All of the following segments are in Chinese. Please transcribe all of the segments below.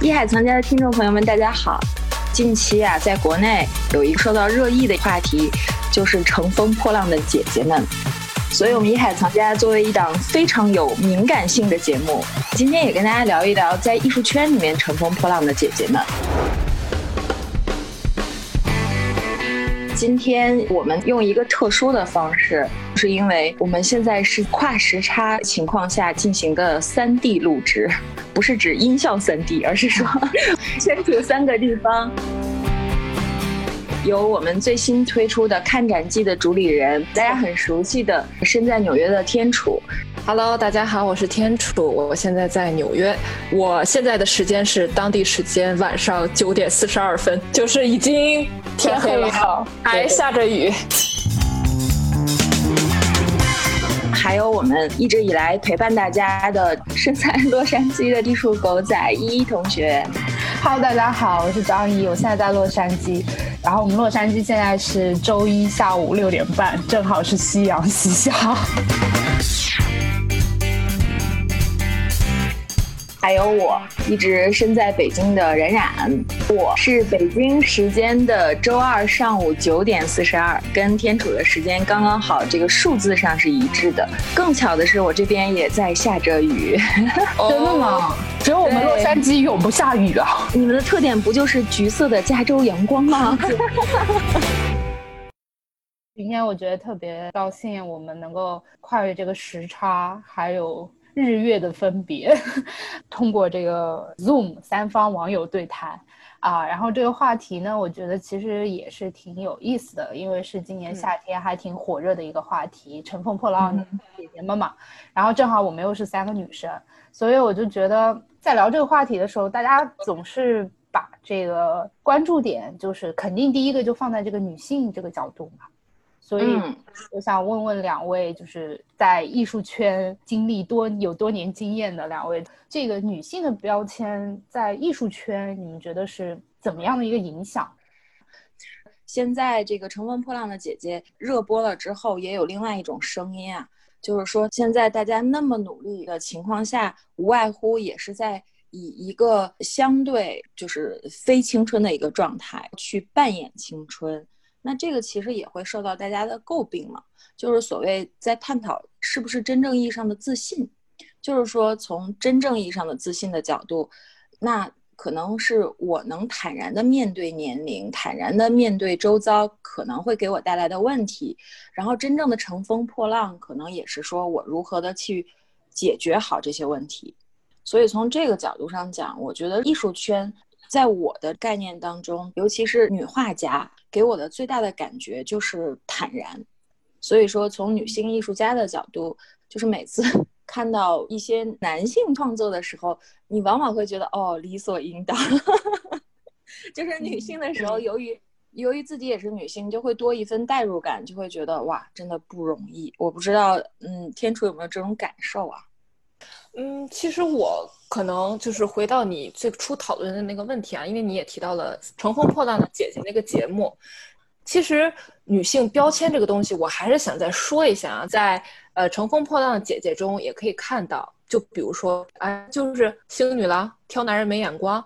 一海藏家的听众朋友们，大家好。近期啊，在国内有一个受到热议的话题，就是乘风破浪的姐姐们。所以，我们一海藏家作为一档非常有敏感性的节目，今天也跟大家聊一聊在艺术圈里面乘风破浪的姐姐们。今天我们用一个特殊的方式，是因为我们现在是跨时差情况下进行的三 D 录制，不是指音效三 D，而是说 身处三个地方。有我们最新推出的《看展记》的主理人，大家很熟悉的身在纽约的天楚。Hello，大家好，我是天楚，我现在在纽约。我现在的时间是当地时间晚上九点四十二分，就是已经天黑了，还下着雨。还有我们一直以来陪伴大家的身在洛杉矶的地鼠狗仔依依同学。Hello，大家好，我是张怡，我现在在洛杉矶。然后我们洛杉矶现在是周一下午六点半，正好是夕阳西下。还有我一直身在北京的冉冉，我是北京时间的周二上午九点四十二，跟天楚的时间刚刚好，这个数字上是一致的。更巧的是，我这边也在下着雨，真的吗？只有我们洛杉矶永不下雨啊！你们的特点不就是橘色的加州阳光吗？今天我觉得特别高兴，我们能够跨越这个时差，还有。日月的分别，通过这个 Zoom 三方网友对谈啊，然后这个话题呢，我觉得其实也是挺有意思的，因为是今年夏天还挺火热的一个话题，乘风破浪的姐姐们嘛。然后正好我们又是三个女生，所以我就觉得在聊这个话题的时候，大家总是把这个关注点就是肯定第一个就放在这个女性这个角度嘛。所以我想问问两位，就是在艺术圈经历多有多年经验的两位，这个女性的标签在艺术圈，你们觉得是怎么样的一个影响？现在这个《乘风破浪的姐姐》热播了之后，也有另外一种声音啊，就是说现在大家那么努力的情况下，无外乎也是在以一个相对就是非青春的一个状态去扮演青春。那这个其实也会受到大家的诟病嘛，就是所谓在探讨是不是真正意义上的自信，就是说从真正意义上的自信的角度，那可能是我能坦然的面对年龄，坦然的面对周遭可能会给我带来的问题，然后真正的乘风破浪，可能也是说我如何的去解决好这些问题。所以从这个角度上讲，我觉得艺术圈在我的概念当中，尤其是女画家。给我的最大的感觉就是坦然，所以说从女性艺术家的角度，就是每次 看到一些男性创作的时候，你往往会觉得哦理所应当，就是女性的时候，由于由于自己也是女性，就会多一份代入感，就会觉得哇真的不容易。我不知道嗯天楚有没有这种感受啊？嗯，其实我可能就是回到你最初讨论的那个问题啊，因为你也提到了《乘风破浪的姐姐》那个节目。其实女性标签这个东西，我还是想再说一下啊，在呃《乘风破浪的姐姐》中也可以看到，就比如说啊，就是星女郎挑男人没眼光，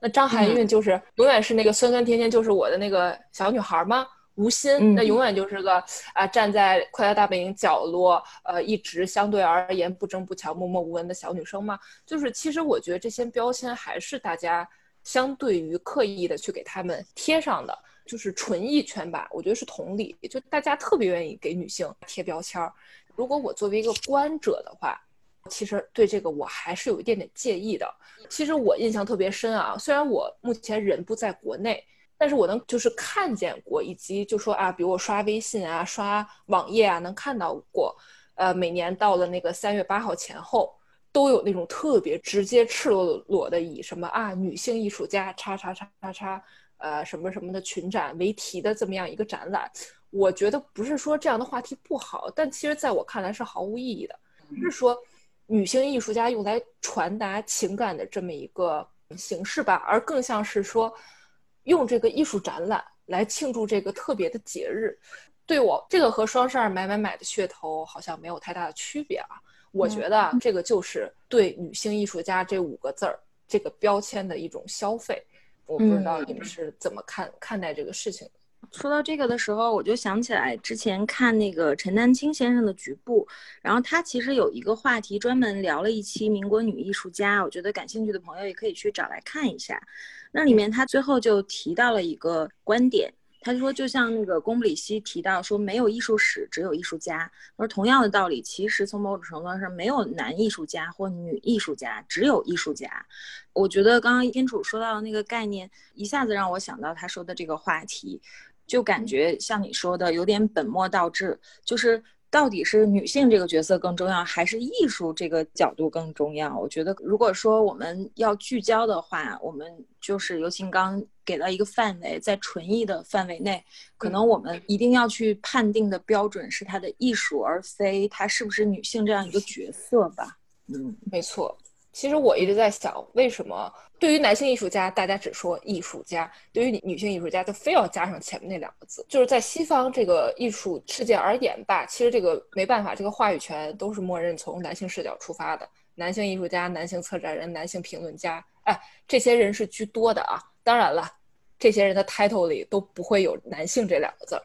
那张含韵就是永远是那个酸酸甜甜就是我的那个小女孩吗？无心，那永远就是个啊，站在快乐大本营角落，呃，一直相对而言不争不抢、默默无闻的小女生嘛。就是，其实我觉得这些标签还是大家相对于刻意的去给他们贴上的，就是纯艺圈吧。我觉得是同理，就大家特别愿意给女性贴标签儿。如果我作为一个观者的话，其实对这个我还是有一点点介意的。其实我印象特别深啊，虽然我目前人不在国内。但是我能就是看见过，以及就说啊，比如我刷微信啊、刷网页啊，能看到过，呃，每年到了那个三月八号前后，都有那种特别直接、赤裸裸的以什么啊女性艺术家叉叉叉叉叉，呃什么什么的群展为题的这么样一个展览。我觉得不是说这样的话题不好，但其实在我看来是毫无意义的。不是说女性艺术家用来传达情感的这么一个形式吧，而更像是说。用这个艺术展览来庆祝这个特别的节日，对我这个和双十二买买买的噱头好像没有太大的区别啊。我觉得这个就是对女性艺术家这五个字儿这个标签的一种消费。我不知道你们是怎么看看待这个事情的。说到这个的时候，我就想起来之前看那个陈丹青先生的《局部》，然后他其实有一个话题专门聊了一期民国女艺术家，我觉得感兴趣的朋友也可以去找来看一下。那里面他最后就提到了一个观点，他就说，就像那个贡布里希提到说，没有艺术史，只有艺术家。而同样的道理，其实从某种程度上，没有男艺术家或女艺术家，只有艺术家。我觉得刚刚天楚说到的那个概念，一下子让我想到他说的这个话题。就感觉像你说的有点本末倒置，就是到底是女性这个角色更重要，还是艺术这个角度更重要？我觉得如果说我们要聚焦的话，我们就是尤其刚给到一个范围，在纯艺的范围内，可能我们一定要去判定的标准是它的艺术，而非它是不是女性这样一个角色吧？嗯，没错。其实我一直在想，为什么对于男性艺术家，大家只说艺术家；对于女性艺术家，就非要加上前面那两个字？就是在西方这个艺术世界而言吧，其实这个没办法，这个话语权都是默认从男性视角出发的。男性艺术家、男性策展人、男性评论家，哎，这些人是居多的啊。当然了，这些人的 title 里都不会有男性这两个字儿。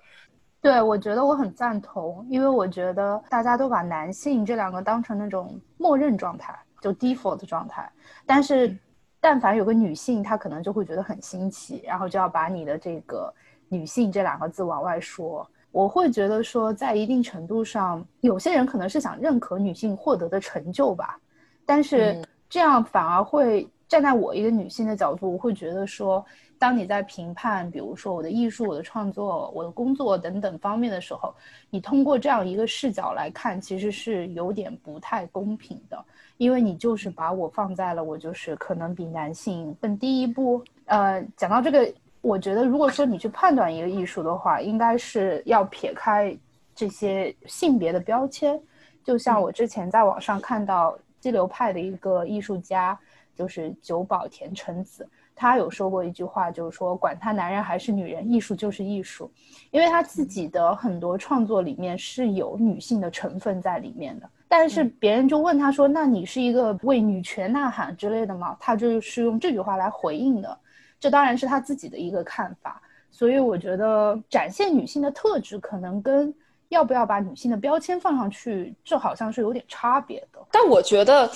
对，我觉得我很赞同，因为我觉得大家都把男性这两个当成那种默认状态。就 default 状态，但是但凡有个女性，她可能就会觉得很新奇，然后就要把你的这个女性这两个字往外说。我会觉得说，在一定程度上，有些人可能是想认可女性获得的成就吧，但是这样反而会站在我一个女性的角度，我会觉得说，当你在评判，比如说我的艺术、我的创作、我的工作等等方面的时候，你通过这样一个视角来看，其实是有点不太公平的。因为你就是把我放在了我就是可能比男性更低一步。呃，讲到这个，我觉得如果说你去判断一个艺术的话，应该是要撇开这些性别的标签。就像我之前在网上看到激流派的一个艺术家，就是久保田橙子，他有说过一句话，就是说管他男人还是女人，艺术就是艺术。因为他自己的很多创作里面是有女性的成分在里面的。但是别人就问他说：“那你是一个为女权呐喊之类的吗？”他就是用这句话来回应的，这当然是他自己的一个看法。所以我觉得展现女性的特质，可能跟要不要把女性的标签放上去，这好像是有点差别的。但我觉得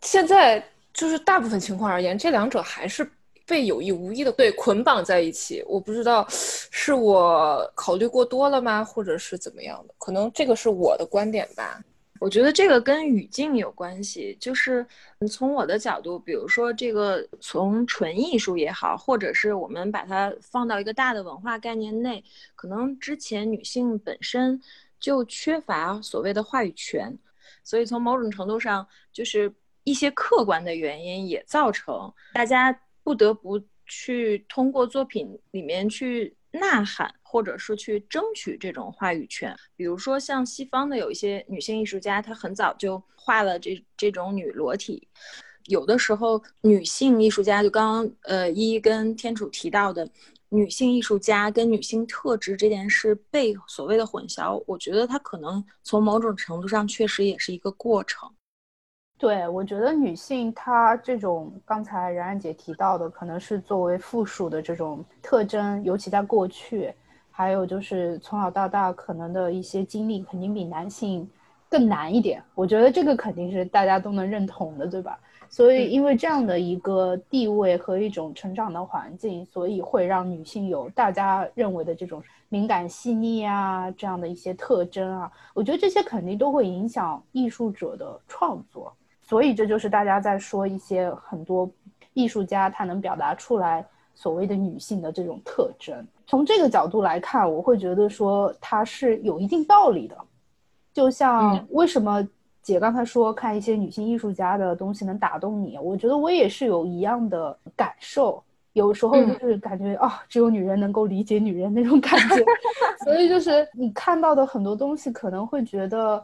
现在就是大部分情况而言，这两者还是被有意无意的对捆绑在一起。我不知道是我考虑过多了吗，或者是怎么样的？可能这个是我的观点吧。我觉得这个跟语境有关系，就是从我的角度，比如说这个从纯艺术也好，或者是我们把它放到一个大的文化概念内，可能之前女性本身就缺乏所谓的话语权，所以从某种程度上，就是一些客观的原因也造成大家不得不去通过作品里面去呐喊。或者是去争取这种话语权，比如说像西方的有一些女性艺术家，她很早就画了这这种女裸体。有的时候，女性艺术家就刚刚呃一跟天楚提到的，女性艺术家跟女性特质这件事被所谓的混淆，我觉得它可能从某种程度上确实也是一个过程。对，我觉得女性她这种刚才然然姐提到的，可能是作为附属的这种特征，尤其在过去。还有就是从小到大可能的一些经历，肯定比男性更难一点。我觉得这个肯定是大家都能认同的，对吧？所以因为这样的一个地位和一种成长的环境，所以会让女性有大家认为的这种敏感细腻啊这样的一些特征啊。我觉得这些肯定都会影响艺术者的创作。所以这就是大家在说一些很多艺术家他能表达出来所谓的女性的这种特征。从这个角度来看，我会觉得说它是有一定道理的。就像为什么姐刚才说看一些女性艺术家的东西能打动你，我觉得我也是有一样的感受。有时候就是感觉啊，只有女人能够理解女人那种感觉。所以就是你看到的很多东西，可能会觉得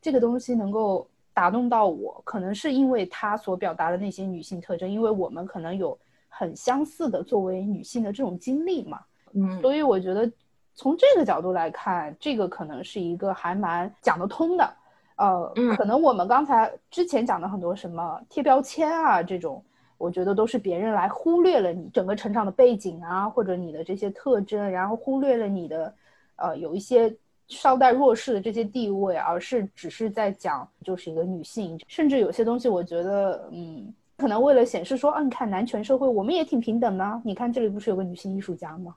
这个东西能够打动到我，可能是因为她所表达的那些女性特征，因为我们可能有很相似的作为女性的这种经历嘛。嗯，所以我觉得从这个角度来看，这个可能是一个还蛮讲得通的。呃，可能我们刚才之前讲的很多什么贴标签啊这种，我觉得都是别人来忽略了你整个成长的背景啊，或者你的这些特征，然后忽略了你的，呃，有一些稍带弱势的这些地位，而是只是在讲就是一个女性，甚至有些东西，我觉得，嗯，可能为了显示说，啊，你看男权社会我们也挺平等的，你看这里不是有个女性艺术家吗？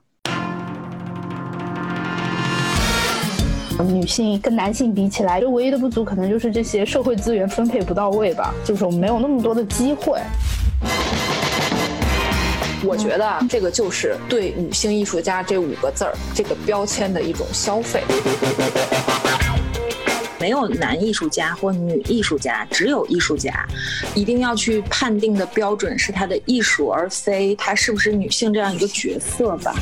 女性跟男性比起来，就唯一的不足可能就是这些社会资源分配不到位吧，就是我们没有那么多的机会。我觉得这个就是对女性艺术家这五个字儿这个标签的一种消费。没有男艺术家或女艺术家，只有艺术家。一定要去判定的标准是他的艺术，而非他是不是女性这样一个角色吧。